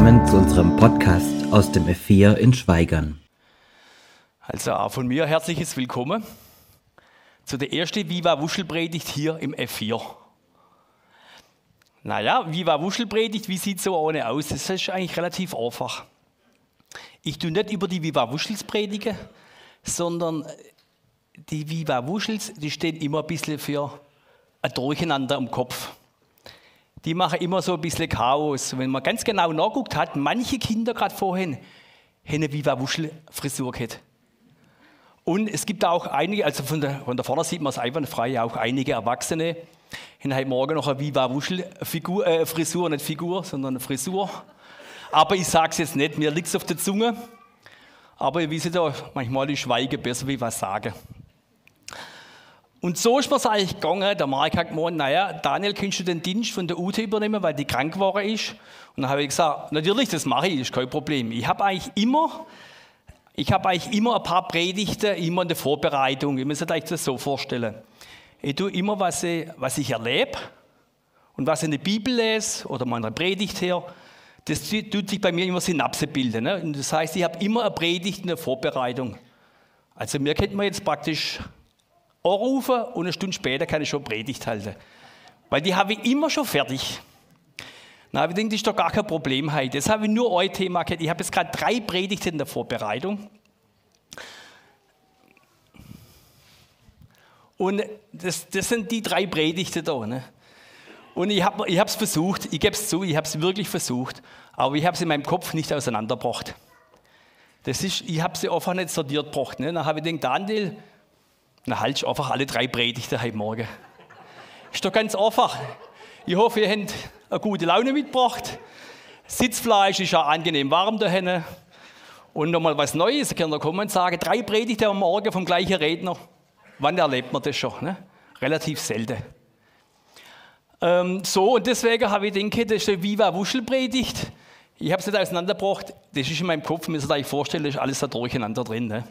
Willkommen zu unserem Podcast aus dem F4 in Schweigern. Also auch von mir herzliches Willkommen zu der ersten Viva Wuschel Predigt hier im F4. Naja, Viva Wuschel Predigt, wie sieht so ohne aus? Das ist eigentlich relativ einfach. Ich tue nicht über die Viva Wuschels predigen, sondern die Viva Wuschels, die stehen immer ein bisschen für ein Durcheinander im Kopf. Die machen immer so ein bisschen Chaos. Wenn man ganz genau nachguckt, hat manche Kinder gerade vorhin eine Viva Wuschel Frisur gehabt. Und es gibt auch einige, also von der, von der vorne sieht man es einwandfrei, auch einige Erwachsene, haben heute Morgen noch eine Viva Wuschel Figur, äh, Frisur, nicht Figur, sondern eine Frisur. Aber ich sage es jetzt nicht, mir liegt es auf der Zunge. Aber ihr wisst ja, manchmal ist Schweigen besser wie was sagen. Und so ist mir es eigentlich gegangen. Der Mark hat gemeint, naja, Daniel, kannst du den Dienst von der Ute übernehmen, weil die krank geworden ist? Und dann habe ich gesagt, natürlich, das mache ich, ist kein Problem. Ich habe eigentlich immer, ich habe eigentlich immer ein paar Predigten, immer in der Vorbereitung. Ich muss euch das so vorstellen. Ich tue immer, was ich, was ich erlebe und was ich in der Bibel lese oder meiner Predigt her, das tut sich bei mir immer Synapse bilden. Ne? Das heißt, ich habe immer eine Predigt in der Vorbereitung. Also mir könnte man jetzt praktisch anrufen und eine Stunde später kann ich schon Predigt halten. Weil die habe ich immer schon fertig. Na, ich denke, das ist doch gar kein Problem heute. Das habe ich nur ein Thema gehabt. Ich habe jetzt gerade drei Predigten in der Vorbereitung. Und das, das sind die drei Predigten da. Ne? Und ich habe es versucht, ich gebe es zu, ich habe es wirklich versucht, aber ich habe es in meinem Kopf nicht auseinandergebracht. Das ist, ich habe sie einfach nicht sortiert gebracht. Ne? Dann habe ich gedacht, Daniel, dann halt einfach alle drei Predigten heute Morgen. Ist doch ganz einfach. Ich hoffe, ihr habt eine gute Laune mitgebracht. Sitzfleisch ist ja angenehm warm daheim. Und nochmal was Neues, könnt kommen und sagen, drei Predigten am Morgen vom gleichen Redner. Wann erlebt man das schon? Ne? Relativ selten. Ähm, so, und deswegen habe ich gedacht, das ist eine Viva Wuschel Predigt. Ich habe es nicht auseinandergebracht. Das ist in meinem Kopf, müsst ihr euch vorstellen, das ist alles da durcheinander drin. Ne?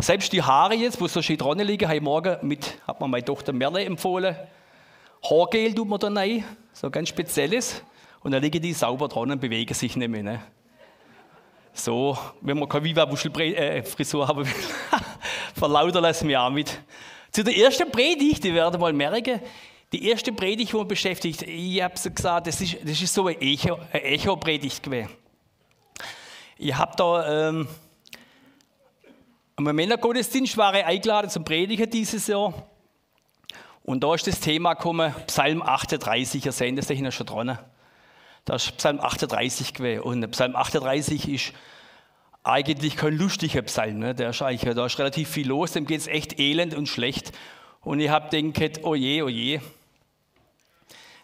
Selbst die Haare jetzt, wo so schön dran liegen, heute Morgen mit, hat mir meine Tochter Merle empfohlen. Haargel tut man da rein, so ganz spezielles. Und dann liegen die sauber dran und bewegen sich nicht mehr. Ne? So, wenn man keine Viva-Wuschel-Frisur äh, haben will, verlautern lassen wir auch mit. Zu der ersten Predigt, die werden mal merken, die erste Predigt, die man beschäftigt, ich habe gesagt, das ist, das ist so eine Echo-Predigt Echo gewesen. Ich habe da ähm, am Männergottesdienst war ich eingeladen zum Predigen dieses Jahr. Und da ist das Thema gekommen, Psalm 38, ihr seht das da hinten schon dran. Da ist Psalm 38 gewesen. Und Psalm 38 ist eigentlich kein lustiger Psalm. Ne? Der ist eigentlich, da ist relativ viel los, dem geht es echt elend und schlecht. Und ich habe gedacht, oh je, oh je.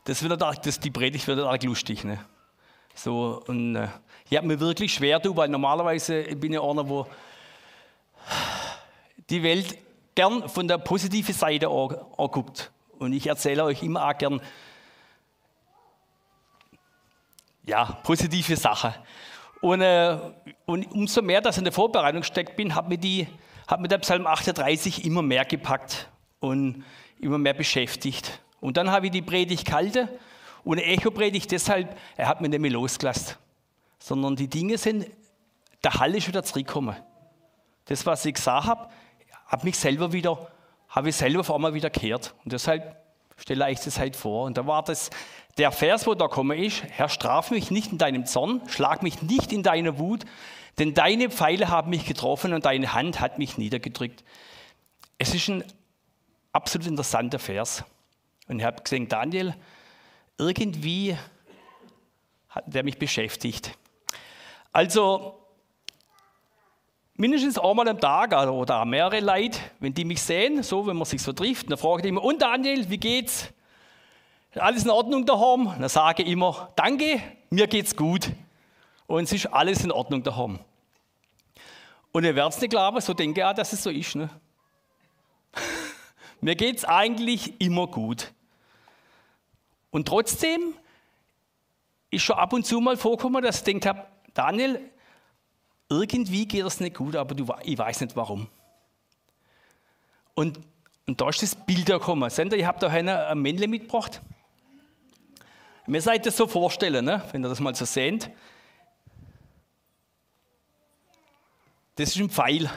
Das wird das, die Predigt wird arg lustig. Ne? So, und äh, ich habe mir wirklich schwer, weil normalerweise bin ich einer, wo die Welt gern von der positiven Seite anguckt. Und ich erzähle euch immer auch gern ja, positive Sachen. Und, äh, und umso mehr, dass ich in der Vorbereitung steckt bin, hat mir, die, hat mir der Psalm 38 immer mehr gepackt und immer mehr beschäftigt. Und dann habe ich die Predigt gehalten und Echo-Predigt deshalb, er hat mich nicht mehr losgelassen, sondern die Dinge sind, der Hall ist wieder zurückgekommen. Das, was ich gesagt habe, habe mich selber wieder, habe ich selber vor einmal wieder gehört. Und deshalb stelle ich das halt vor. Und da war das, der Vers, wo da komme ist, Herr, straf mich nicht in deinem Zorn, schlag mich nicht in deiner Wut, denn deine Pfeile haben mich getroffen und deine Hand hat mich niedergedrückt. Es ist ein absolut interessanter Vers. Und ich habe gesehen, Daniel, irgendwie hat der mich beschäftigt. Also, mindestens einmal am Tag oder mehrere Leute, wenn die mich sehen, so wenn man sich so trifft, dann fragen die immer, und Daniel, wie geht's? Alles in Ordnung daheim? Dann sage ich immer, danke, mir geht's gut. Und es ist alles in Ordnung daheim. Und ihr werdet es nicht glauben, so denke ich auch, dass es so ist. Ne? mir geht's eigentlich immer gut. Und trotzdem ist schon ab und zu mal vorgekommen, dass ich denkt habe, Daniel, irgendwie geht es nicht gut, aber du, ich weiß nicht warum. Und, und da ist das Bild gekommen. Seht ihr, ich habe da ein Männle mitgebracht. Mir seid das so vorstellen, ne? wenn ihr das mal so seht. Das ist ein Pfeil.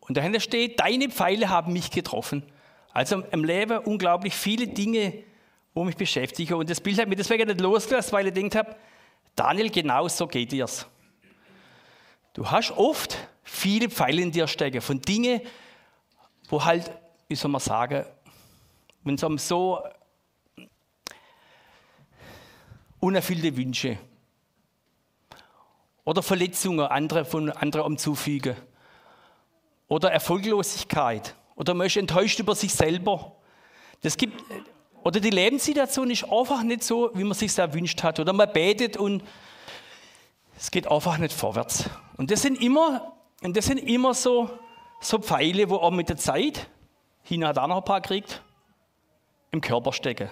Und dahinter steht, deine Pfeile haben mich getroffen. Also im Leben unglaublich viele Dinge, wo mich beschäftigen. Und das Bild hat mir deswegen nicht losgelassen, weil ich gedacht habe, Daniel, genau so geht dir's. Du hast oft viele Pfeile in dir stecken von Dingen, wo halt, wie soll man sagen, wenn es um so unerfüllte Wünsche oder Verletzungen andere von anderen umzufügen oder Erfolglosigkeit oder man ist enttäuscht über sich selber. Das gibt, oder die Lebenssituation ist einfach nicht so, wie man sich erwünscht hat. Oder man betet und es geht einfach nicht vorwärts. Und das sind immer, und das sind immer so, so Pfeile, wo auch mit der Zeit, China hat auch noch ein paar gekriegt, im Körper stecken.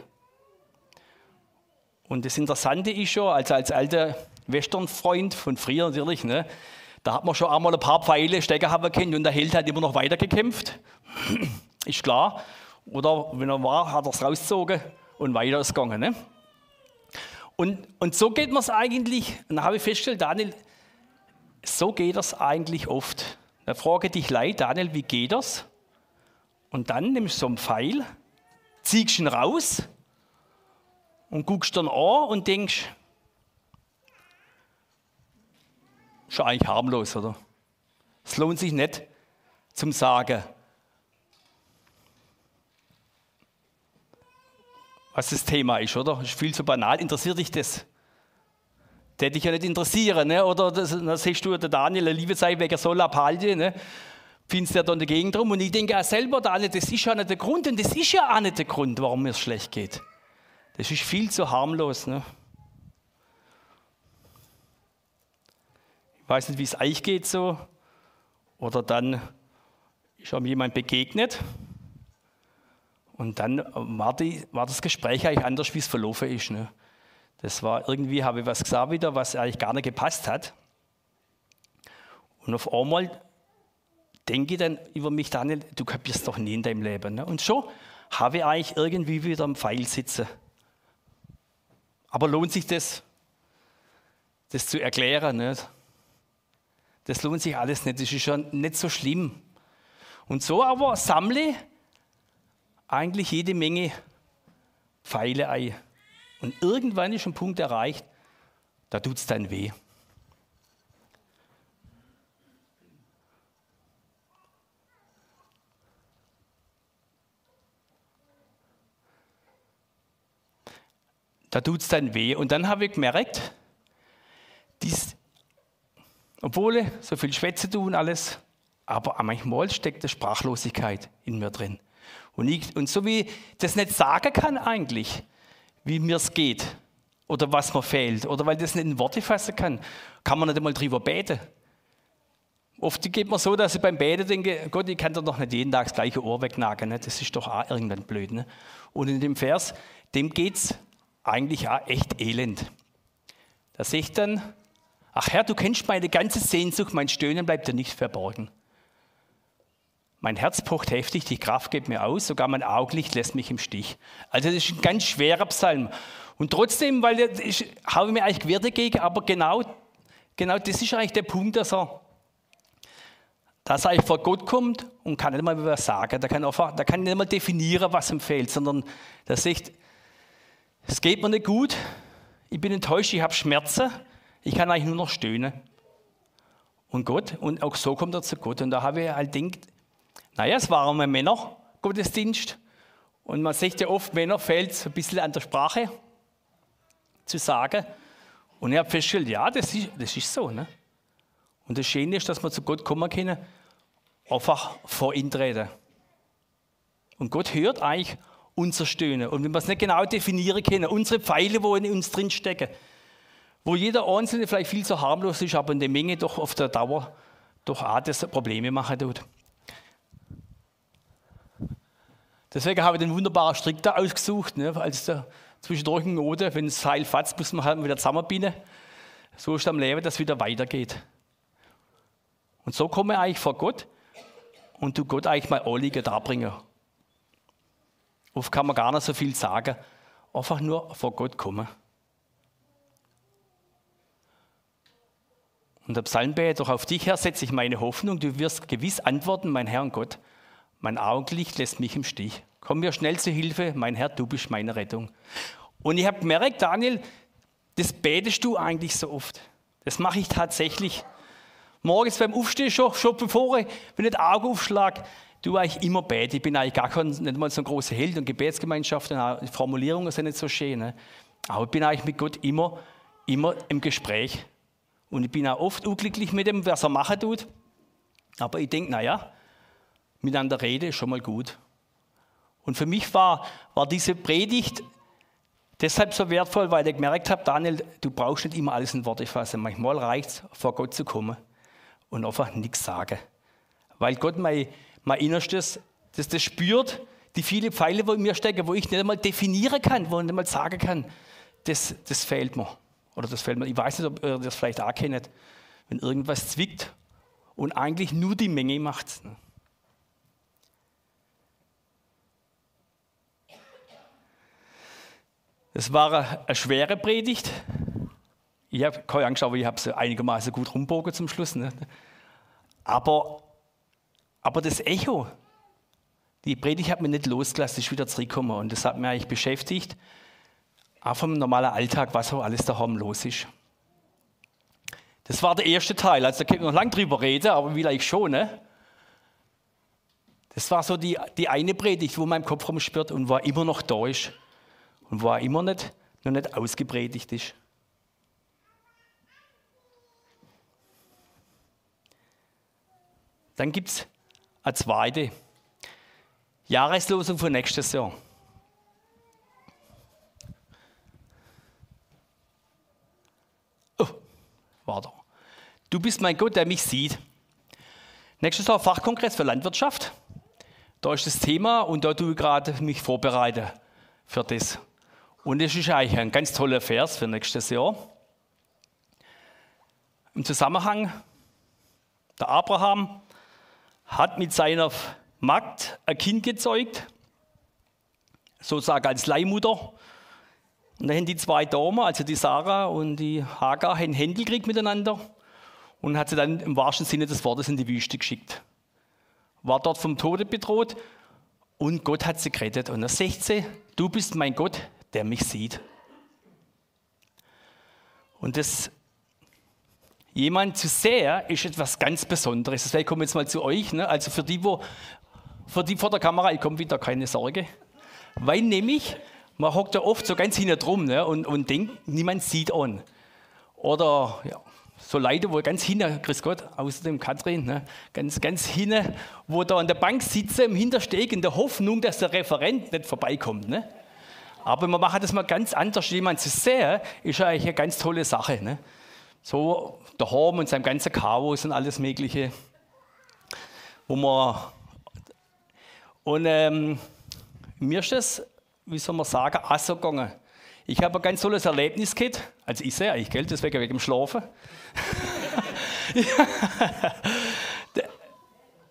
Und das Interessante ist schon, also als alter Western-Freund von früher natürlich, ne, da hat man schon einmal ein paar Pfeile stecken haben können und der Held hat immer noch weiter gekämpft. ist klar. Oder wenn er war, hat er es rausgezogen und weiter ist gegangen. Ne? Und, und so geht man es eigentlich, und da habe ich festgestellt, Daniel, so geht das eigentlich oft. Da frage dich leid, Daniel, wie geht das? Und dann nimmst du so einen Pfeil, ziehst ihn raus und guckst dann an und denkst, ist eigentlich harmlos, oder? Es lohnt sich nicht zum Sagen, was das Thema ist, oder? Ist viel zu banal. Interessiert dich das? Der dich ja nicht interessieren, ne? Oder das, dann siehst du, der Daniel, eine Liebe sei wegen so Lapalje, ne? Findest du da in der Gegend rum. Und ich denke auch selber, Daniel, das ist ja nicht der Grund. Und das ist ja auch nicht der Grund, warum mir es schlecht geht. Das ist viel zu harmlos, ne? Ich weiß nicht, wie es euch geht so. Oder dann ist mir jemand begegnet und dann war, die, war das Gespräch eigentlich anders, wie es verlaufen ist. Ne? Das war irgendwie, habe ich was gesagt wieder, was eigentlich gar nicht gepasst hat. Und auf einmal denke ich dann über mich, Daniel, du kapierst doch nie in deinem Leben. Ne? Und so habe ich eigentlich irgendwie wieder am Pfeil sitzen. Aber lohnt sich das, das zu erklären? Ne? Das lohnt sich alles nicht, das ist schon nicht so schlimm. Und so aber sammle eigentlich jede Menge Pfeile ein. Und irgendwann ist ein Punkt erreicht, da tut es dann weh. Da tut es dann weh. Und dann habe ich gemerkt, dies, obwohl so viel Schwätze tun alles, aber manchmal steckt eine Sprachlosigkeit in mir drin. Und, ich, und so wie ich das nicht sagen kann eigentlich, wie mir es geht oder was mir fehlt oder weil ich das nicht in Worte fassen kann, kann man nicht einmal drüber beten. Oft geht man so, dass ich beim Beten denke, Gott, ich kann doch nicht jeden Tag das gleiche Ohr wegnagen. Ne? Das ist doch auch irgendwann blöd. Ne? Und in dem Vers, dem geht es eigentlich auch echt elend. Da sehe ich dann, ach Herr, du kennst meine ganze Sehnsucht, mein Stöhnen bleibt dir nicht verborgen. Mein Herz pocht heftig, die Kraft geht mir aus, sogar mein Augenlicht lässt mich im Stich. Also das ist ein ganz schwerer Psalm. Und trotzdem, weil ich habe mir eigentlich Gewirr dagegen, aber genau, genau das ist eigentlich der Punkt, dass er, dass er vor Gott kommt und kann nicht mal was sagen. Da kann, einfach, kann nicht mal definieren, was ihm fehlt, sondern er sagt, es geht mir nicht gut, ich bin enttäuscht, ich habe Schmerzen, ich kann eigentlich nur noch stöhnen. Und Gott, und auch so kommt er zu Gott. Und da habe ich halt gedacht, naja, es war ein Männergottesdienst. Und man sieht ja oft, Männer fehlt ein bisschen an der Sprache zu sagen. Und ich habe festgestellt, ja, das ist, das ist so. Ne? Und das Schöne ist, dass wir zu Gott kommen können, einfach vor ihn treten. Und Gott hört eigentlich unser Stöhnen. Und wenn wir es nicht genau definieren können, unsere Pfeile, wo in uns drin stecken, wo jeder Einzelne vielleicht viel zu harmlos ist, aber in der Menge doch auf der Dauer doch auch das Probleme machen tut. Deswegen habe ich den wunderbaren Strick da ausgesucht, ne, als der zwischendurch ein Note, wenn es Seil fatzt, muss man halt wieder zusammenbinden. So ist am Leben, dass es wieder weitergeht. Und so komme ich eigentlich vor Gott und du Gott eigentlich mal Anliegen darbringen. Oft kann man gar nicht so viel sagen. Einfach nur vor Gott kommen. Und der Psalmbeter, auf dich her setze ich meine Hoffnung. Du wirst gewiss antworten, mein Herr und Gott. Mein Augenlicht lässt mich im Stich. Komm mir schnell zu Hilfe, mein Herr, du bist meine Rettung. Und ich habe gemerkt, Daniel, das betest du eigentlich so oft. Das mache ich tatsächlich. Morgens beim Aufstehen, schon, schon bevor ich, wenn ich die Augen aufschlage, du eigentlich immer bete. Ich bin eigentlich gar kein, nicht mal so ein großer Held und Gebetsgemeinschaft die Formulierungen sind nicht so schön. Ne? Aber ich bin eigentlich mit Gott immer, immer im Gespräch. Und ich bin auch oft unglücklich mit dem, was er machen tut. Aber ich denke, naja, miteinander reden ist schon mal gut. Und für mich war, war diese Predigt deshalb so wertvoll, weil ich gemerkt habe, Daniel, du brauchst nicht immer alles in Worte fassen. Manchmal reicht es, vor Gott zu kommen und einfach nichts sagen. Weil Gott mein, mein Innerstes, das, das spürt, die viele Pfeile, wo in mir stecken, wo ich nicht einmal definieren kann, wo ich nicht einmal sagen kann, das, das fehlt mir. Oder das fällt mir, ich weiß nicht, ob ihr das vielleicht auch kennt, wenn irgendwas zwickt und eigentlich nur die Menge macht. Das war eine schwere Predigt. Ich habe keine Angst, aber ich habe sie einigermaßen gut rumbogen zum Schluss. Ne? Aber, aber das Echo, die Predigt hat mich nicht losgelassen, ist wieder zurückgekommen und das hat mich eigentlich beschäftigt auch vom normalen Alltag, was so alles daheim los ist. Das war der erste Teil. Also da können wir noch lange drüber reden, aber vielleicht schon. Ne? Das war so die, die eine Predigt, wo mein Kopf rumspürt und wo er immer noch da ist. Und wo er immer nicht, noch nicht ausgepredigt ist. Dann gibt es eine zweite Jahreslosung für nächstes Jahr. war da. Du bist mein Gott, der mich sieht. Nächstes Jahr Fachkongress für Landwirtschaft. Da ist das Thema und da tue ich gerade mich vorbereiten für das. Und das ist eigentlich ein ganz toller Vers für nächstes Jahr. Im Zusammenhang, der Abraham hat mit seiner Magd ein Kind gezeugt, sozusagen als Leihmutter. Und dann haben die zwei Damen, also die Sarah und die Hagar, einen Händel gekriegt miteinander und hat sie dann im wahrsten Sinne des Wortes in die Wüste geschickt. War dort vom Tode bedroht und Gott hat sie gerettet. Und er sagt sie, du bist mein Gott, der mich sieht. Und das jemand zu sehen, ist etwas ganz Besonderes. Deswegen komme ich jetzt mal zu euch. Ne? Also für die, wo, für die vor der Kamera, ich komme wieder, keine Sorge. Weil nämlich man hockt ja oft so ganz hinten drum ne, und, und denkt, niemand sieht an. Oder ja, so Leute, wo ganz hinten, grüß Gott, außerdem Katrin, ne, ganz, ganz hinten, wo da an der Bank sitzen, im Hintersteg, in der Hoffnung, dass der Referent nicht vorbeikommt. Ne? Aber man macht das mal ganz anders. Jemand zu sehen, ist eigentlich eine ganz tolle Sache. Ne? So daheim und seinem ganzen Chaos und alles Mögliche. Wo man. Und ähm, mir ist das wie soll man sagen, auch gegangen. Ich habe ein ganz tolles Erlebnis gehabt. Also ich sehe eigentlich, gell, deswegen wegen dem Schlafen.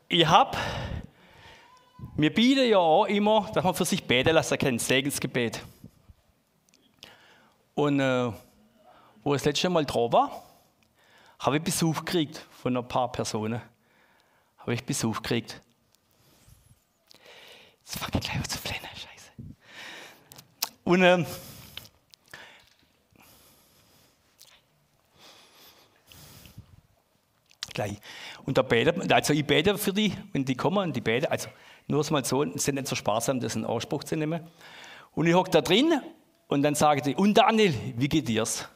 ich habe, wir bieten ja auch immer, dass man für sich beten lassen kann, Segensgebet. Und äh, wo ich das letzte Mal dran war, habe ich Besuch gekriegt von ein paar Personen. Habe ich Besuch gekriegt. Jetzt fange ich gleich an zu flennen. Und ähm, gleich. Und da betet, also ich bete für die, wenn die kommen und die beten, also nur mal so, sind nicht so sparsam, das in Anspruch zu nehmen. Und ich hocke da drin und dann sage ich, und Daniel, wie geht dir's?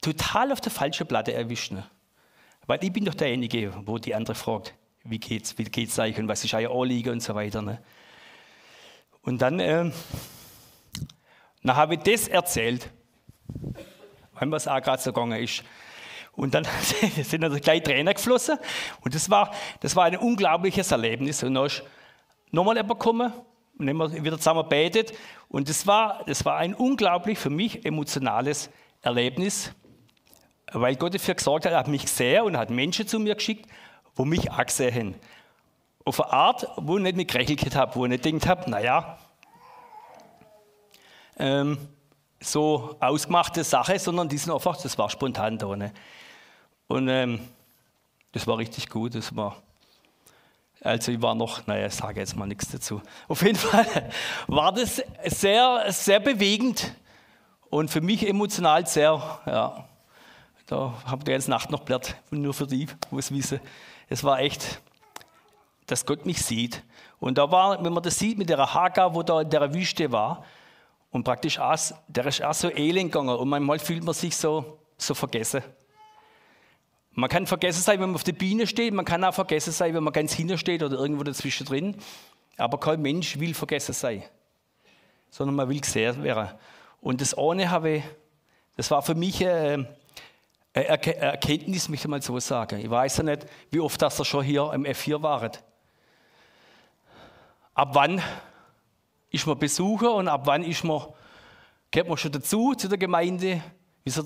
Total auf der falschen Platte erwischen. Weil ich bin doch derjenige, wo die andere fragt, wie geht's, wie geht's eigentlich und was ist euer Anliegen und so weiter. Ne? Und dann äh, dann habe ich das erzählt, es auch gerade so gegangen ist. Und dann sind also gleich Tränen geflossen. Und das war, das war ein unglaubliches Erlebnis. Und dann ist nochmal jemand gekommen und haben wir wieder zusammen betet. Und das war, das war ein unglaublich für mich emotionales Erlebnis, weil Gott dafür gesorgt hat, er hat mich gesehen und hat Menschen zu mir geschickt, wo mich auch gesehen haben. Auf eine Art, wo ich nicht mit gerechnet habe, wo ich nicht gedacht habe, naja, ähm, so ausgemachte Sache, sondern die sind einfach, das war spontan da. Ne? Und ähm, das war richtig gut. Das war, also ich war noch, naja, ich sage jetzt mal nichts dazu. Auf jeden Fall war das sehr, sehr bewegend und für mich emotional sehr, ja, da habe ich jetzt Nacht noch blärt, nur für die, wo es wissen. Es war echt, dass Gott mich sieht. Und da war, wenn man das sieht mit der Hagar, wo da in der Wüste war, und praktisch auch, der ist auch so elend gegangen. Und manchmal fühlt man sich so, so vergessen. Man kann vergessen sein, wenn man auf der Biene steht, man kann auch vergessen sein, wenn man ganz hinten steht oder irgendwo dazwischen drin. Aber kein Mensch will vergessen sein, sondern man will gesehen werden. Und das eine habe ich, das war für mich äh, eine Erkenntnis, möchte ich mal so sagen. Ich weiß ja nicht, wie oft das ihr schon hier im F4 waret. Ab wann ist man Besucher und ab wann ist man, gehört man schon dazu, zu der Gemeinde? Wisst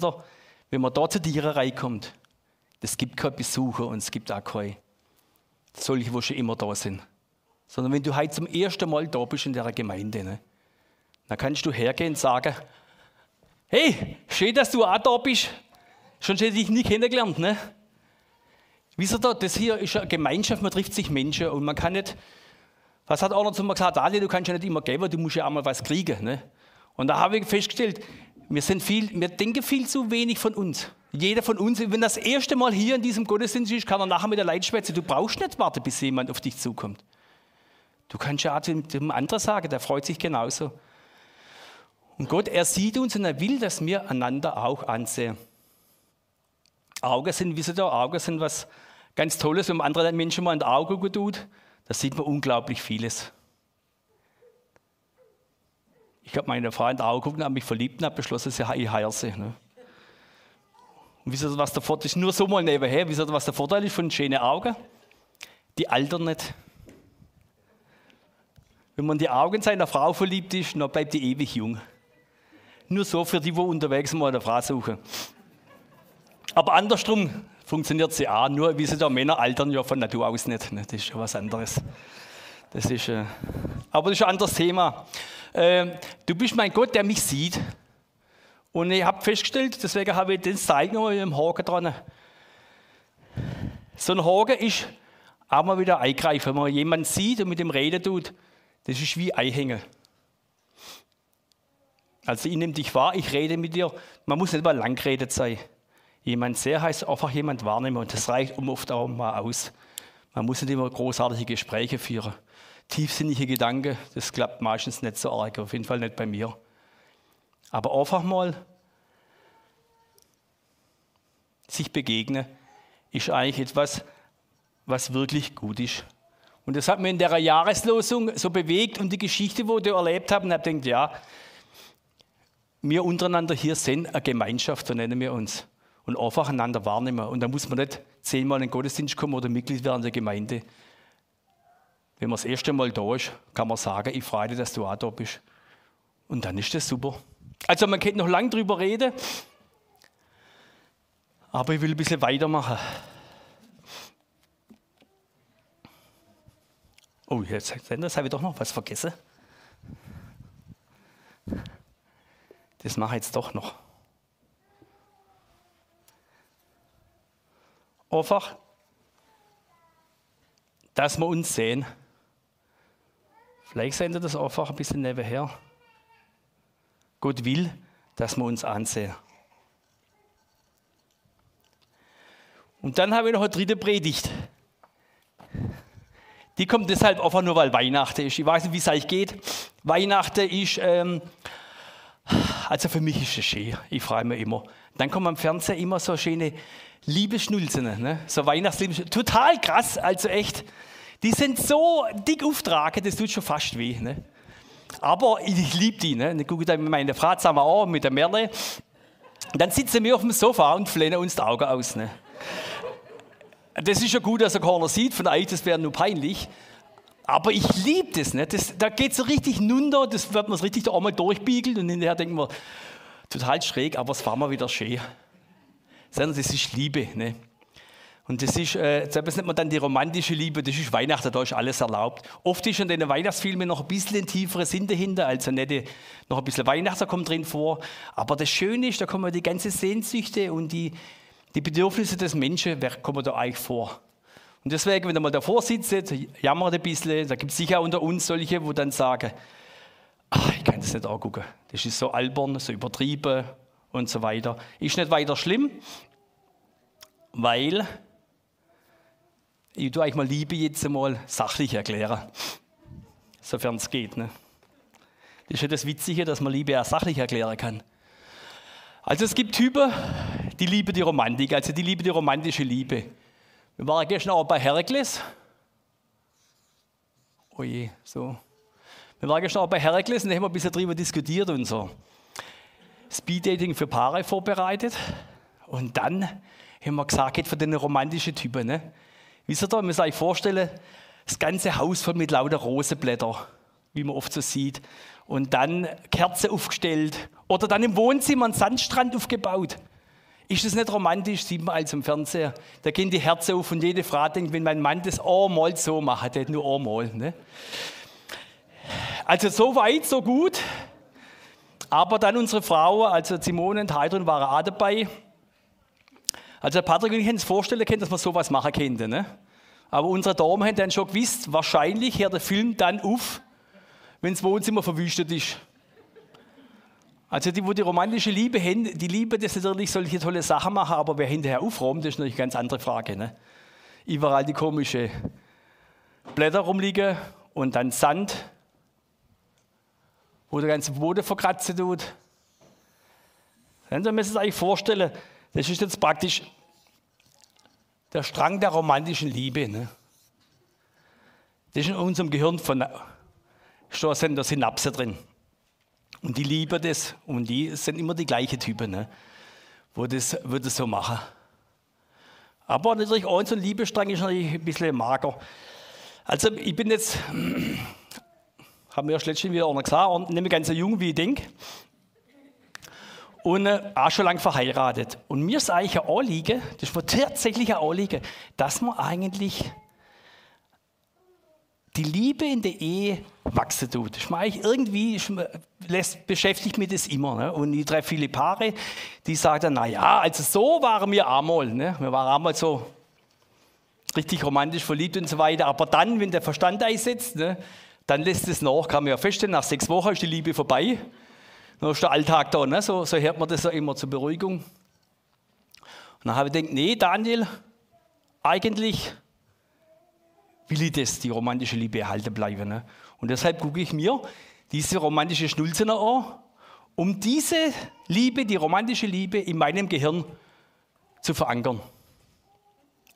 wenn man da zur Diererei kommt, es gibt keine Besucher und es gibt auch keine solche, die schon immer da sind. Sondern wenn du heute zum ersten Mal da bist in der Gemeinde, ne, dann kannst du hergehen und sagen, hey, schön, dass du auch da bist. Schon hätte ich nie kennengelernt, ne? Wisst ihr, das hier ist eine Gemeinschaft, man trifft sich Menschen und man kann nicht was hat einer zu mir gesagt? Ali, du kannst ja nicht immer geben, du musst ja auch mal was kriegen. Ne? Und da habe ich festgestellt, wir, sind viel, wir denken viel zu wenig von uns. Jeder von uns, wenn das erste Mal hier in diesem Gottesdienst ist, kann er nachher mit der Leitschwätze. Du brauchst nicht warten, bis jemand auf dich zukommt. Du kannst ja auch dem, anderen sagen, der freut sich genauso. Und Gott, er sieht uns und er will, dass wir einander auch ansehen. Augen sind, wisst ihr, Augen sind was ganz Tolles, wenn man anderen Menschen mal in die Augen tut. Da sieht man unglaublich vieles. Ich habe meine Frau in die Augen geguckt, habe mich verliebt und habe beschlossen, ich heire sie. Ne? Und wisst ihr, was der Vorteil ist? Nur so mal nebenher. Wisst ihr, was der Vorteil ist von schönen Augen? Die altern nicht. Wenn man die Augen seiner Frau verliebt ist, dann bleibt die ewig jung. Nur so für die, die unterwegs mal eine Frau suchen. Aber andersrum, funktioniert sie auch, nur wie sie da Männer altern ja von Natur aus nicht. Ne? Das ist schon was anderes. Das ist, äh, aber das ist ein anderes Thema. Äh, du bist mein Gott, der mich sieht. Und ich habe festgestellt, deswegen habe ich den Zeichen noch im Haken dran. So ein Haken ist auch mal wieder eingreifen. Wenn man jemanden sieht und mit dem reden tut, das ist wie Einhängen. Also ich nehme dich wahr, ich rede mit dir. Man muss nicht mal lang geredet sein. Jemand sehr heißt einfach jemand wahrnehmen und das reicht oft auch mal aus. Man muss nicht immer großartige Gespräche führen. Tiefsinnige Gedanken, das klappt meistens nicht so arg, auf jeden Fall nicht bei mir. Aber einfach mal sich begegnen, ist eigentlich etwas, was wirklich gut ist. Und das hat mir in der Jahreslosung so bewegt und die Geschichte, wo ich erlebt habe, und habe gedacht, ja, wir untereinander hier sind eine Gemeinschaft, so nennen wir uns und einfach einander wahrnehmen. Und da muss man nicht zehnmal in den Gottesdienst kommen oder Mitglied werden der Gemeinde. Wenn man das erste Mal da ist, kann man sagen, ich freue mich, dass du auch da bist. Und dann ist das super. Also man könnte noch lange drüber reden, aber ich will ein bisschen weitermachen. Oh, jetzt, habe ich doch noch was vergessen. Das mache ich jetzt doch noch. Einfach, dass wir uns sehen. Vielleicht ihr das einfach ein bisschen nebenher. Gott will, dass wir uns ansehen. Und dann habe ich noch eine dritte Predigt. Die kommt deshalb einfach nur, weil Weihnachten ist. Ich weiß nicht, wie es euch geht. Weihnachten ist, ähm, also für mich ist es schön. Ich freue mich immer. Dann kommen am Fernseher immer so schöne Liebesschnulzen, ne? so Weihnachtsliebesschnulzen. Total krass, also echt. Die sind so dick auftragen, das tut schon fast weh. Ne? Aber ich liebe die. Ne? Gucke dann mit meiner Frau zusammen an, mit der Merle. dann sitzen wir auf dem Sofa und flennen uns die Augen aus. Ne? Das ist ja gut, dass er keiner sieht, von euch, das wäre nur peinlich. Aber ich liebe das, ne? das. Da geht es so richtig nunter, das wird man so richtig da einmal durchbiegeln und hinterher denken wir, total schräg, aber es war mal wieder schön sondern das ist Liebe. Ne? Und das ist, äh, das nennt man dann die romantische Liebe, das ist Weihnachten, da ist alles erlaubt. Oft ist in den Weihnachtsfilmen noch ein bisschen ein tieferer Sinn dahinter, also nicht noch ein bisschen Weihnachten kommt drin vor. Aber das Schöne ist, da kommen die ganzen Sehnsüchte und die, die Bedürfnisse des Menschen kommen da eigentlich vor. Und deswegen, wenn ihr mal davor sitzt, jammert ein bisschen, da gibt es sicher unter uns solche, wo dann sagen, ach, ich kann das nicht angucken, das ist so albern, so übertrieben und so weiter. Ist nicht weiter schlimm, weil ich tue euch mal Liebe jetzt einmal sachlich erklären. Sofern es geht. Ne? Das ist ja das Witzige, dass man Liebe auch sachlich erklären kann. Also es gibt Typen, die lieben die Romantik, also die lieben die romantische Liebe. Wir waren gestern auch bei Herakles. Oh je, so. Wir waren gestern auch bei Herakles und da haben wir ein bisschen drüber diskutiert und so. Speeddating für Paare vorbereitet. Und dann haben wir gesagt, geht für den romantischen Typen. Ne? Wisst ihr, man muss sich vorstellen, das ganze Haus voll mit lauter Rosenblätter, wie man oft so sieht. Und dann Kerze aufgestellt. Oder dann im Wohnzimmer einen Sandstrand aufgebaut. Ist das nicht romantisch? Sieht man als im Fernseher. Da gehen die Herzen auf und jede Frau denkt, wenn mein Mann das einmal so macht, hat nur einmal. Ne? Also so weit, so gut. Aber dann unsere Frau, also Simone und Heidrun, waren auch dabei. Also Patrick und ich hätten es vorstellen können, dass man sowas machen könnte. Ne? Aber unsere Damen haben dann schon gewusst, wahrscheinlich hört der Film dann auf, wenn das Wohnzimmer verwüstet ist. Also die, wo die romantische Liebe haben, die lieben das natürlich, solche tolle Sachen machen, aber wer hinterher aufräumt, das ist natürlich eine ganz andere Frage. Ne? Überall die komische Blätter rumliegen und dann Sand, wo der ganze Boden verkratzen tut. Dann müssen Sie sich eigentlich vorstellen, das ist jetzt praktisch der Strang der romantischen Liebe. Ne? Das ist in unserem Gehirn von sind da Synapse drin. Und die lieben das und die sind immer die gleichen Typen, ne? wo, das, wo das so machen. Aber natürlich auch ein Liebestrang ist natürlich ein bisschen mager. Also ich bin jetzt, haben wir ja letztens wieder auch noch gesagt, nicht mehr ganz so jung wie ich denke und äh, auch schon lange verheiratet. Und mir ist eigentlich ein Anliegen, das mir tatsächlich ein Anliegen, dass man eigentlich die Liebe in der Ehe wachsen tut. Mir eigentlich irgendwie, lässt, beschäftigt mich das immer. Ne? Und ich treffe viele Paare, die sagen dann, naja, also so waren wir einmal. Ne? Wir waren einmal so richtig romantisch verliebt und so weiter. Aber dann, wenn der Verstand einsetzt, ne, dann lässt es nach, kann man ja feststellen, nach sechs Wochen ist die Liebe vorbei. Dann ist der Alltag da, ne? so, so hört man das ja immer zur Beruhigung. Und dann habe ich gedacht, nee, Daniel, eigentlich will ich das, die romantische Liebe erhalten bleiben. Ne? Und deshalb gucke ich mir diese romantische Schnulze an, um diese Liebe, die romantische Liebe in meinem Gehirn zu verankern.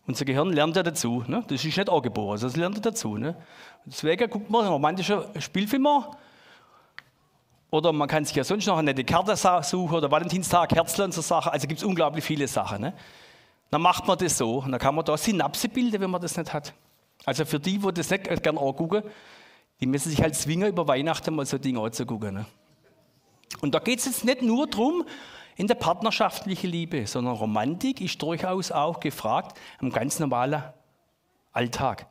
Unser Gehirn lernt ja dazu. Ne? Das ist nicht angeboren, das lernt dazu. Ne? Deswegen guckt man einen romantischen Spielfilm an oder man kann sich ja sonst noch eine nette Karte suchen oder Valentinstag, Herzl und so Sachen. Also gibt es unglaublich viele Sachen. Ne? Dann macht man das so und dann kann man da Synapse bilden, wenn man das nicht hat. Also für die, die das nicht gerne angucken, die müssen sich halt zwingen, über Weihnachten mal so Dinge anzugucken. Ne? Und da geht es jetzt nicht nur darum, in der partnerschaftlichen Liebe, sondern Romantik ist durchaus auch gefragt im ganz normalen Alltag.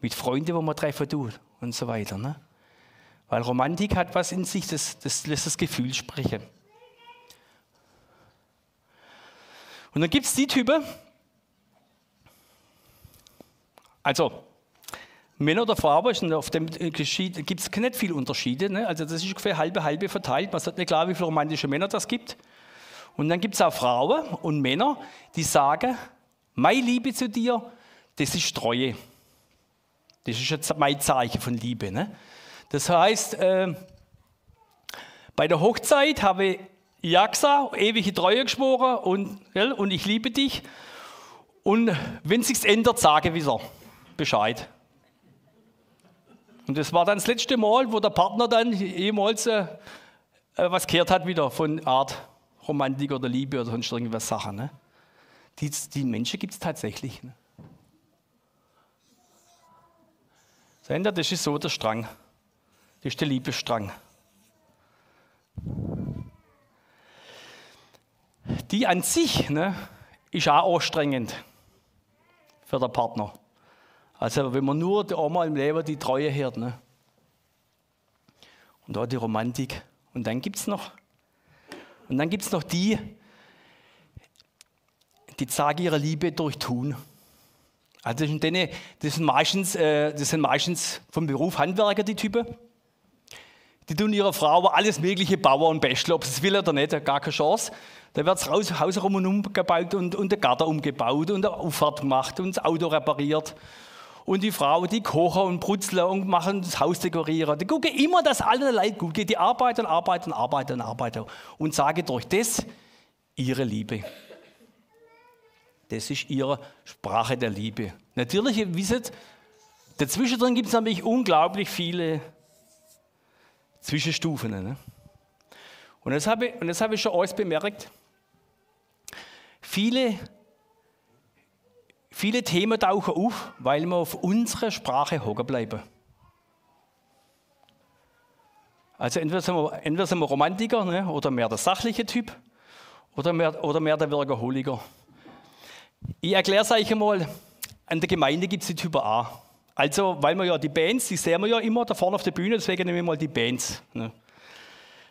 Mit Freunden, wo man treffen tut und so weiter. Ne? Weil Romantik hat was in sich, das, das lässt das Gefühl sprechen. Und dann gibt es die Typen, also Männer oder Frauen, auf dem gibt es nicht viele Unterschiede. Ne? Also das ist ungefähr halbe halbe verteilt. Man sagt nicht klar, wie viele romantische Männer das gibt. Und dann gibt es auch Frauen und Männer, die sagen, meine Liebe zu dir, das ist Treue. Das ist jetzt mein Zeichen von Liebe. Ne? Das heißt, äh, bei der Hochzeit habe ich ja gesagt, ewige Treue geschworen und, ja, und ich liebe dich. Und wenn es sich ändert, sage wieder Bescheid. Und das war dann das letzte Mal, wo der Partner dann jemals äh, äh, was gehört hat wieder von Art Romantik oder Liebe oder sonst irgendwas Sachen. Ne? Die, die Menschen gibt es tatsächlich. Ne? Das ist so der Strang. Ist der Liebesstrang. Die an sich ne, ist auch anstrengend. für den Partner. Also wenn man nur einmal im Leben die Treue hört. Ne? Und da die Romantik. Und dann gibt es noch, und dann gibt es noch die, die zeigen ihre Liebe durch Tun. Also das sind, denen, das sind, meistens, äh, das sind meistens vom Beruf Handwerker, die Typen. Die tun ihrer Frau aber alles Mögliche bauen und basteln, ob sie es will oder nicht, gar keine Chance. Da wird das Haus, herum und umgebaut und, und der Garten umgebaut und eine Auffahrt gemacht und das Auto repariert. Und die Frau, die kochen und brutzeln und machen das Haus dekorieren. Die gucken immer, dass allen Leid gut geht. Die arbeiten, arbeiten, arbeiten, arbeiten. Und sagen durch das ihre Liebe. Das ist ihre Sprache der Liebe. Natürlich, ihr wisst, dazwischen gibt es nämlich unglaublich viele Zwischenstufen. Ne? Und das habe ich, und ich schon alles bemerkt. Viele Viele Themen tauchen auf, weil wir auf unserer Sprache hocken bleiben. Also entweder sind wir, entweder sind wir Romantiker ne, oder mehr der sachliche Typ oder mehr, oder mehr der Workaholiker. Ich erkläre es euch einmal, an der Gemeinde gibt es die Typen A. Also, weil wir ja die Bands, die sehen wir ja immer da vorne auf der Bühne, deswegen nehmen wir mal die Bands. Ne.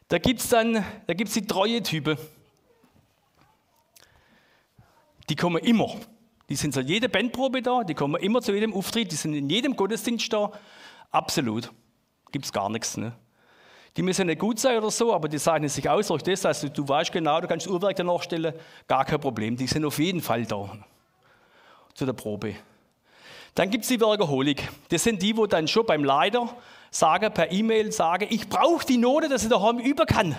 Da gibt es dann da gibt's die treue Typen. Die kommen immer. Die sind zu jeder Bandprobe da, die kommen immer zu jedem Auftritt, die sind in jedem Gottesdienst da. Absolut. Gibt es gar nichts. Ne? Die müssen nicht gut sein oder so, aber die zeichnen sich aus durch das, also du weißt genau, du kannst Uhrwerk danach stellen, gar kein Problem. Die sind auf jeden Fall da zu der Probe. Dann gibt es die Workaholic. Das sind die, wo dann schon beim Leiter sagen, per E-Mail sagen, ich brauche die Note, dass ich daheim über kann.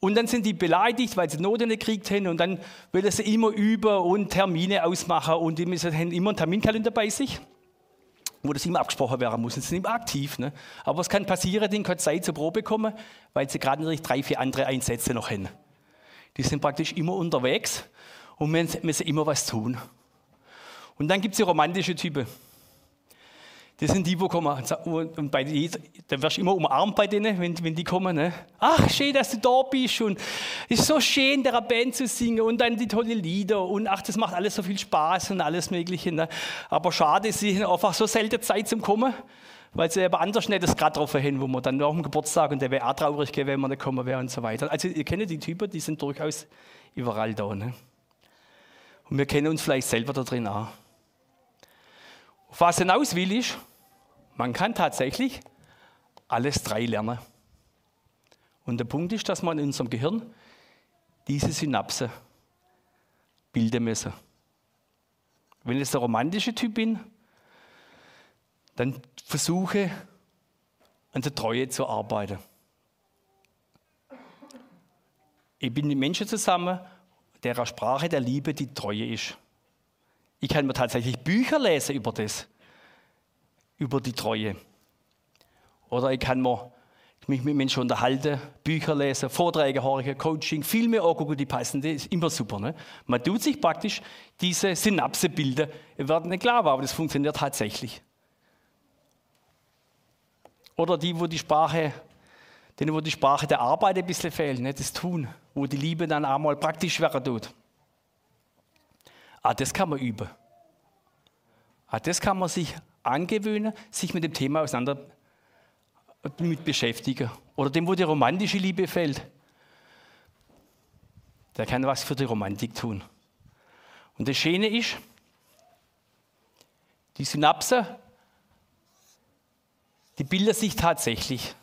Und dann sind die beleidigt, weil sie Noten nicht gekriegt haben. Und dann wollen sie immer über und Termine ausmachen. Und die müssen, haben immer einen Terminkalender bei sich, wo das immer abgesprochen werden muss. Sie sind immer aktiv. Ne? Aber was kann passieren? Die können Zeit zur Probe kommen, weil sie gerade natürlich drei, vier andere Einsätze noch haben. Die sind praktisch immer unterwegs und müssen immer was tun. Und dann gibt es die romantische Typen. Das sind die, die kommen. Und bei, da wirst du immer umarmt bei denen, wenn, wenn die kommen. Ne? Ach, schön, dass du da bist. Und ist so schön, der Band zu singen und dann die tolle Lieder. Und ach, das macht alles so viel Spaß und alles Mögliche. Ne? Aber schade, sie haben einfach so selten Zeit zum Kommen, weil sie aber anders nicht das gerade drauf haben, wo man dann nach dem Geburtstag und der wäre auch traurig gewesen, wenn man nicht kommen wäre und so weiter. Also, ihr kennt die Typen, die sind durchaus überall da. Ne? Und wir kennen uns vielleicht selber da drin auch. Was hinaus will, ist, man kann tatsächlich alles drei lernen. Und der Punkt ist, dass man in unserem Gehirn diese Synapse bilden müssen. Wenn ich der romantische Typ bin, dann versuche an der Treue zu arbeiten. Ich bin mit Menschen zusammen, deren Sprache der Liebe die Treue ist. Ich kann mir tatsächlich Bücher lesen über das, über die Treue. Oder ich kann mir, mich mit Menschen unterhalten, Bücher lesen, Vorträge hören, Coaching, Filme angucken, die passen, das ist immer super. Ne? Man tut sich praktisch diese Synapse bilden. Ihr werdet nicht klar, aber das funktioniert tatsächlich. Oder die, wo die Sprache, denen, wo die Sprache der Arbeit ein bisschen fehlt, ne? das Tun, wo die Liebe dann einmal praktisch werden tut. Ah, das kann man üben. Ah, das kann man sich angewöhnen, sich mit dem Thema auseinander mit beschäftigen. Oder dem, wo die romantische Liebe fällt. Der kann was für die Romantik tun. Und das Schöne ist, die Synapse, die bilden sich tatsächlich.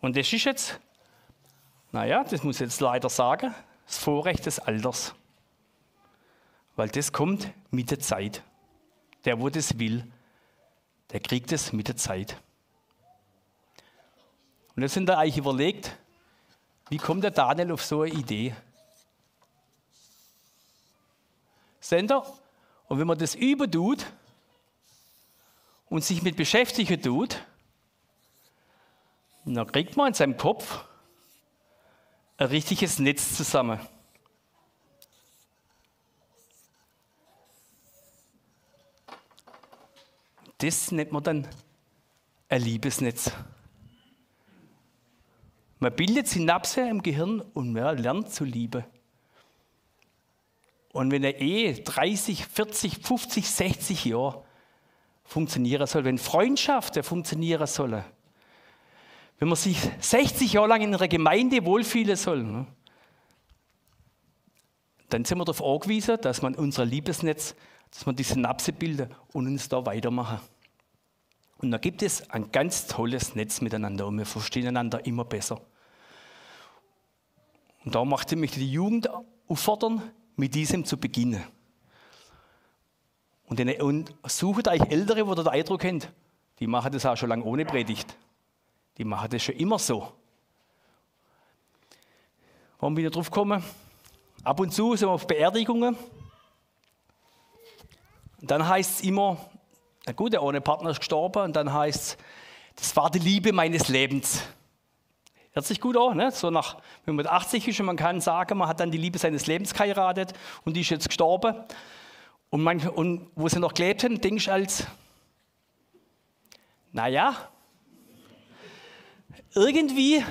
Und das ist jetzt, naja, das muss ich jetzt leider sagen, das Vorrecht des Alters. Weil das kommt mit der Zeit. Der, wo das will, der kriegt es mit der Zeit. Und jetzt sind da eigentlich überlegt, wie kommt der Daniel auf so eine Idee? Sender, und wenn man das übertut und sich mit beschäftigen tut, dann kriegt man in seinem Kopf ein richtiges Netz zusammen. Das nennt man dann ein Liebesnetz. Man bildet Synapse im Gehirn und man lernt zu lieben. Und wenn eine Ehe 30, 40, 50, 60 Jahre funktionieren soll, wenn Freundschaft funktionieren soll, wenn man sich 60 Jahre lang in einer Gemeinde wohlfühlen soll, ne, dann sind wir darauf angewiesen, dass man unser Liebesnetz, dass man die Synapse bilden und uns da weitermachen. Und da gibt es ein ganz tolles Netz miteinander und wir verstehen einander immer besser. Und da möchte ich die Jugend auffordern, mit diesem zu beginnen. Und, den, und sucht euch Ältere, die den Eindruck haben, die machen das auch schon lange ohne Predigt. Die machen das schon immer so. Wollen wir wieder drauf kommen? Ab und zu sind wir auf Beerdigungen. Und dann heißt es immer, na gut, der ohne Partner ist gestorben, und dann heißt es, das war die Liebe meines Lebens. Hört sich gut an, ne? so nach, wenn man 80 ist und man kann sagen, man hat dann die Liebe seines Lebens geheiratet und die ist jetzt gestorben. Und, man, und wo sie noch gelebt haben, denkst du als, naja, irgendwie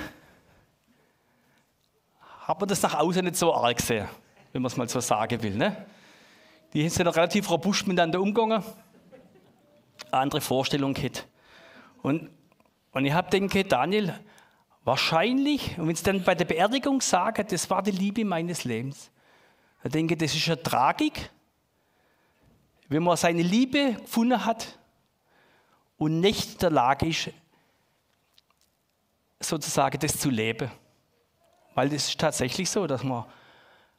hat man das nach außen nicht so arg gesehen, wenn man es mal so sagen will. Ne? Die sind relativ robust miteinander umgegangen, andere Vorstellung gehabt. Und, und ich habe denke, Daniel, Wahrscheinlich, und wenn es dann bei der Beerdigung sagen, das war die Liebe meines Lebens, dann denke das ist eine Tragik, wenn man seine Liebe gefunden hat und nicht in der Lage ist, sozusagen das zu leben. Weil das ist tatsächlich so, dass man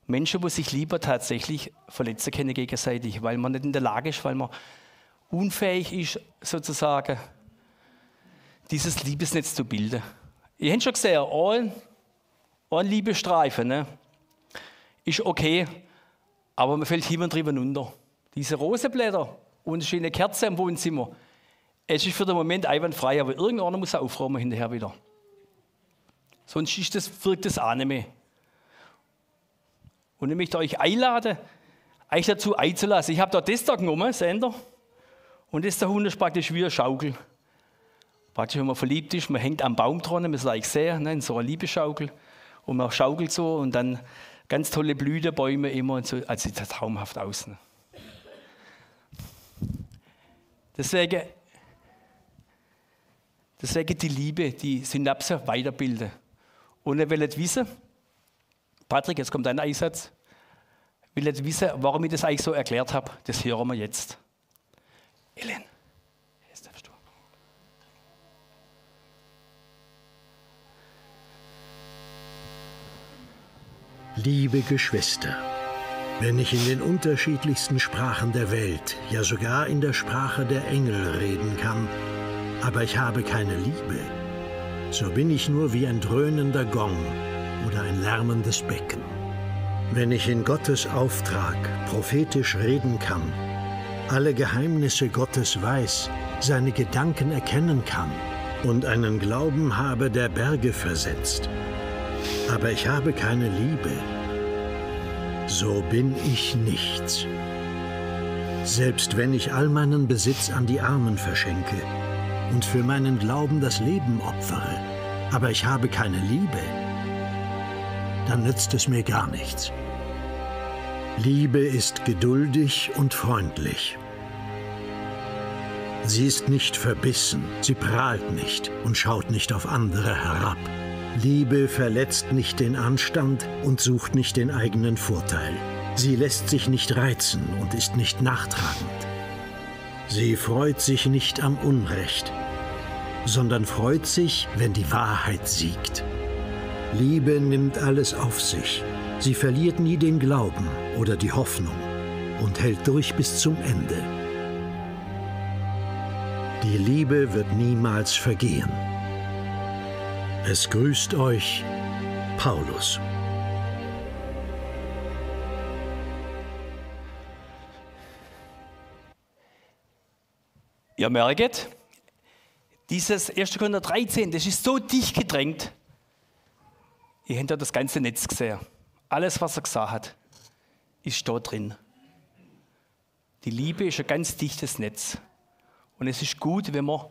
Menschen, die sich lieber tatsächlich verletzen können gegenseitig, weil man nicht in der Lage ist, weil man unfähig ist, sozusagen dieses Liebesnetz zu bilden. Ihr habt schon gesehen, ein, ein Liebestreifen ne? ist okay, aber man fällt hin und drüber runter. Diese Rosenblätter und eine schöne Kerze im Wohnzimmer, es ist für den Moment einwandfrei, aber irgendeiner muss aufräumen hinterher wieder. Sonst ist das, wirkt das auch nicht mehr. Und ich möchte euch einladen, euch dazu einzulassen. Ich habe da das da genommen, Sender, und das da Hund ist praktisch wie eine Schaukel. Praktisch, wenn man verliebt ist, man hängt am Baum dran, man ist eigentlich sehr, ne, in so einer Liebeschaukel. Und man schaukelt so und dann ganz tolle Blütenbäume immer und so. Also sieht das traumhaft aus. Ne? Deswegen, deswegen die Liebe, die Synapse weiterbilden. Und will nicht wissen, Patrick, jetzt kommt dein Einsatz, will nicht wissen, warum ich das eigentlich so erklärt habe. Das hören wir jetzt. Ellen. Liebe Geschwister, wenn ich in den unterschiedlichsten Sprachen der Welt, ja sogar in der Sprache der Engel reden kann, aber ich habe keine Liebe, so bin ich nur wie ein dröhnender Gong oder ein lärmendes Becken. Wenn ich in Gottes Auftrag prophetisch reden kann, alle Geheimnisse Gottes weiß, seine Gedanken erkennen kann und einen Glauben habe, der Berge versetzt, aber ich habe keine Liebe, so bin ich nichts. Selbst wenn ich all meinen Besitz an die Armen verschenke und für meinen Glauben das Leben opfere, aber ich habe keine Liebe, dann nützt es mir gar nichts. Liebe ist geduldig und freundlich. Sie ist nicht verbissen, sie prahlt nicht und schaut nicht auf andere herab. Liebe verletzt nicht den Anstand und sucht nicht den eigenen Vorteil. Sie lässt sich nicht reizen und ist nicht nachtragend. Sie freut sich nicht am Unrecht, sondern freut sich, wenn die Wahrheit siegt. Liebe nimmt alles auf sich. Sie verliert nie den Glauben oder die Hoffnung und hält durch bis zum Ende. Die Liebe wird niemals vergehen. Es grüßt euch Paulus. Ihr merkt, dieses 1. Korinther 13, das ist so dicht gedrängt. Ihr habt ja das ganze Netz gesehen. Alles, was er gesagt hat, ist da drin. Die Liebe ist ein ganz dichtes Netz. Und es ist gut, wenn man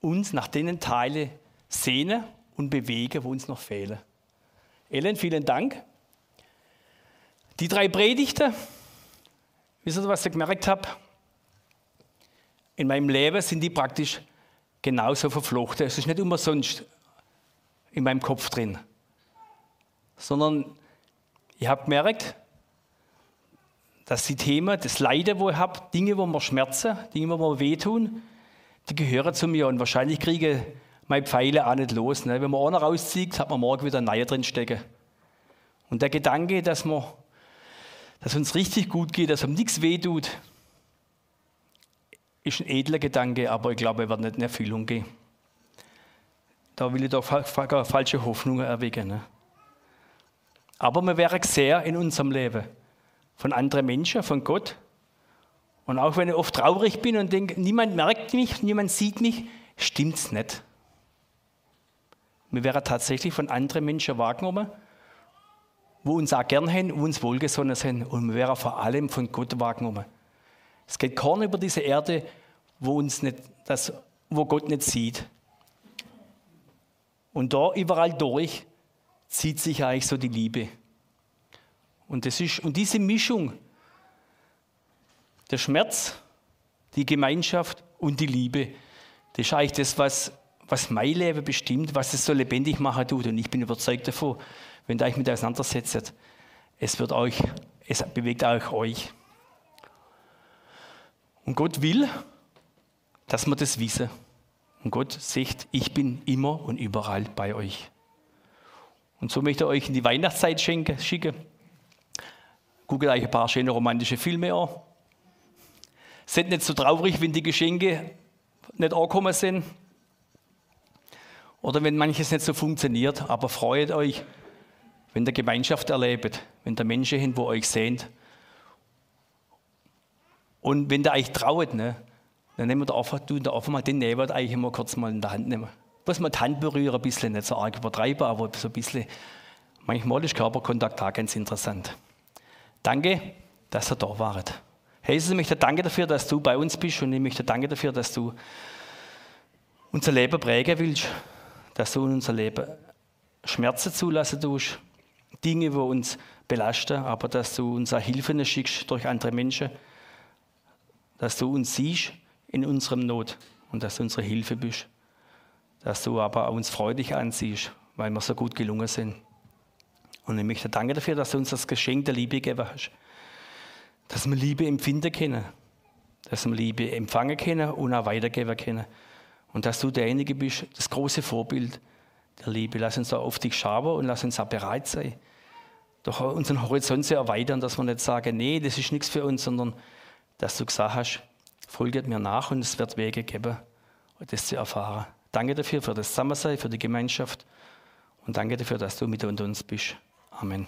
uns nach den Teilen sehnen und bewegen, wo uns noch fehlen. Ellen, vielen Dank. Die drei Predigten, wisst ihr, was ich gemerkt habe? In meinem Leben sind die praktisch genauso verflochten. Es ist nicht umsonst in meinem Kopf drin, sondern ich habe gemerkt, dass die Themen, das Leiden, wo ich habe, Dinge, wo mir schmerzen, Dinge, wo mir wehtun, die gehören zu mir und wahrscheinlich kriege ich meine Pfeile auch nicht los. Ne? Wenn man einer rauszieht, hat man morgen wieder ein neuer drin stecken. Und der Gedanke, dass, man, dass uns richtig gut geht, dass uns nichts wehtut, ist ein edler Gedanke, aber ich glaube, er wird nicht in Erfüllung gehen. Da will ich doch falsche Hoffnungen erwecken. Ne? Aber wir wären sehr in unserem Leben von anderen Menschen, von Gott. Und auch wenn ich oft traurig bin und denke, niemand merkt mich, niemand sieht mich, stimmt es nicht. Wir wären tatsächlich von anderen Menschen wahrgenommen, wo uns auch gern haben, wo uns wohlgesonnen sind. Und wir wären vor allem von Gott wahrgenommen. Es geht kaum über diese Erde, wo, uns nicht, das, wo Gott nicht sieht. Und da überall durch zieht sich eigentlich so die Liebe. Und, das ist, und diese Mischung, der Schmerz, die Gemeinschaft und die Liebe, das ist eigentlich das, was, was mein Leben bestimmt, was es so lebendig machen tut. Und ich bin überzeugt davon, wenn ihr euch mit auseinandersetzt, es wird euch, es bewegt auch euch. Und Gott will, dass wir das wissen. Und Gott sagt, ich bin immer und überall bei euch. Und so möchte ich euch in die Weihnachtszeit schicken. Guckt euch ein paar schöne romantische Filme an. Seid nicht so traurig, wenn die Geschenke nicht angekommen sind. Oder wenn manches nicht so funktioniert, aber freut euch, wenn ihr Gemeinschaft erlebt, wenn ihr Menschen hin, wo euch sehnt. Und wenn ihr euch traut, ne, dann nehmen wir einfach, du, da einfach mal den Nähwert eigentlich immer kurz mal in der Hand nehmen. Muss man die Hand berühren, ein bisschen, nicht so arg übertreiben, aber so ein bisschen. Manchmal ist Körperkontakt auch ganz interessant. Danke, dass ihr da wart. Jesus, ich möchte danke dafür, dass du bei uns bist und ich möchte danke dafür, dass du unser Leben prägen willst, dass du in unser Leben Schmerzen zulassen tust, Dinge, die uns belasten, aber dass du uns auch Hilfen schickst durch andere Menschen, dass du uns siehst in unserem Not und dass du unsere Hilfe bist. Dass du aber uns freudig ansiehst, weil wir so gut gelungen sind. Und ich möchte danke dafür, dass du uns das Geschenk der Liebe gegeben hast. Dass wir Liebe empfinden können. Dass wir Liebe empfangen können und auch weitergeben können. Und dass du derjenige bist, das große Vorbild der Liebe. Lass uns da auf dich schauen und lass uns auch bereit sein, doch unseren Horizont zu erweitern, dass wir nicht sagen, nee, das ist nichts für uns, sondern dass du gesagt hast, folget mir nach und es wird Wege geben, das zu erfahren. Danke dafür, für das Zusammensein, für die Gemeinschaft und danke dafür, dass du mit uns bist. Amen.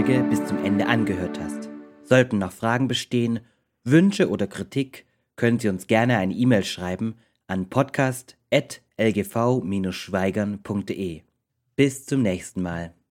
Folge bis zum Ende angehört hast. Sollten noch Fragen bestehen, Wünsche oder Kritik, können Sie uns gerne eine E-Mail schreiben an podcast.lgv-schweigern.de. Bis zum nächsten Mal.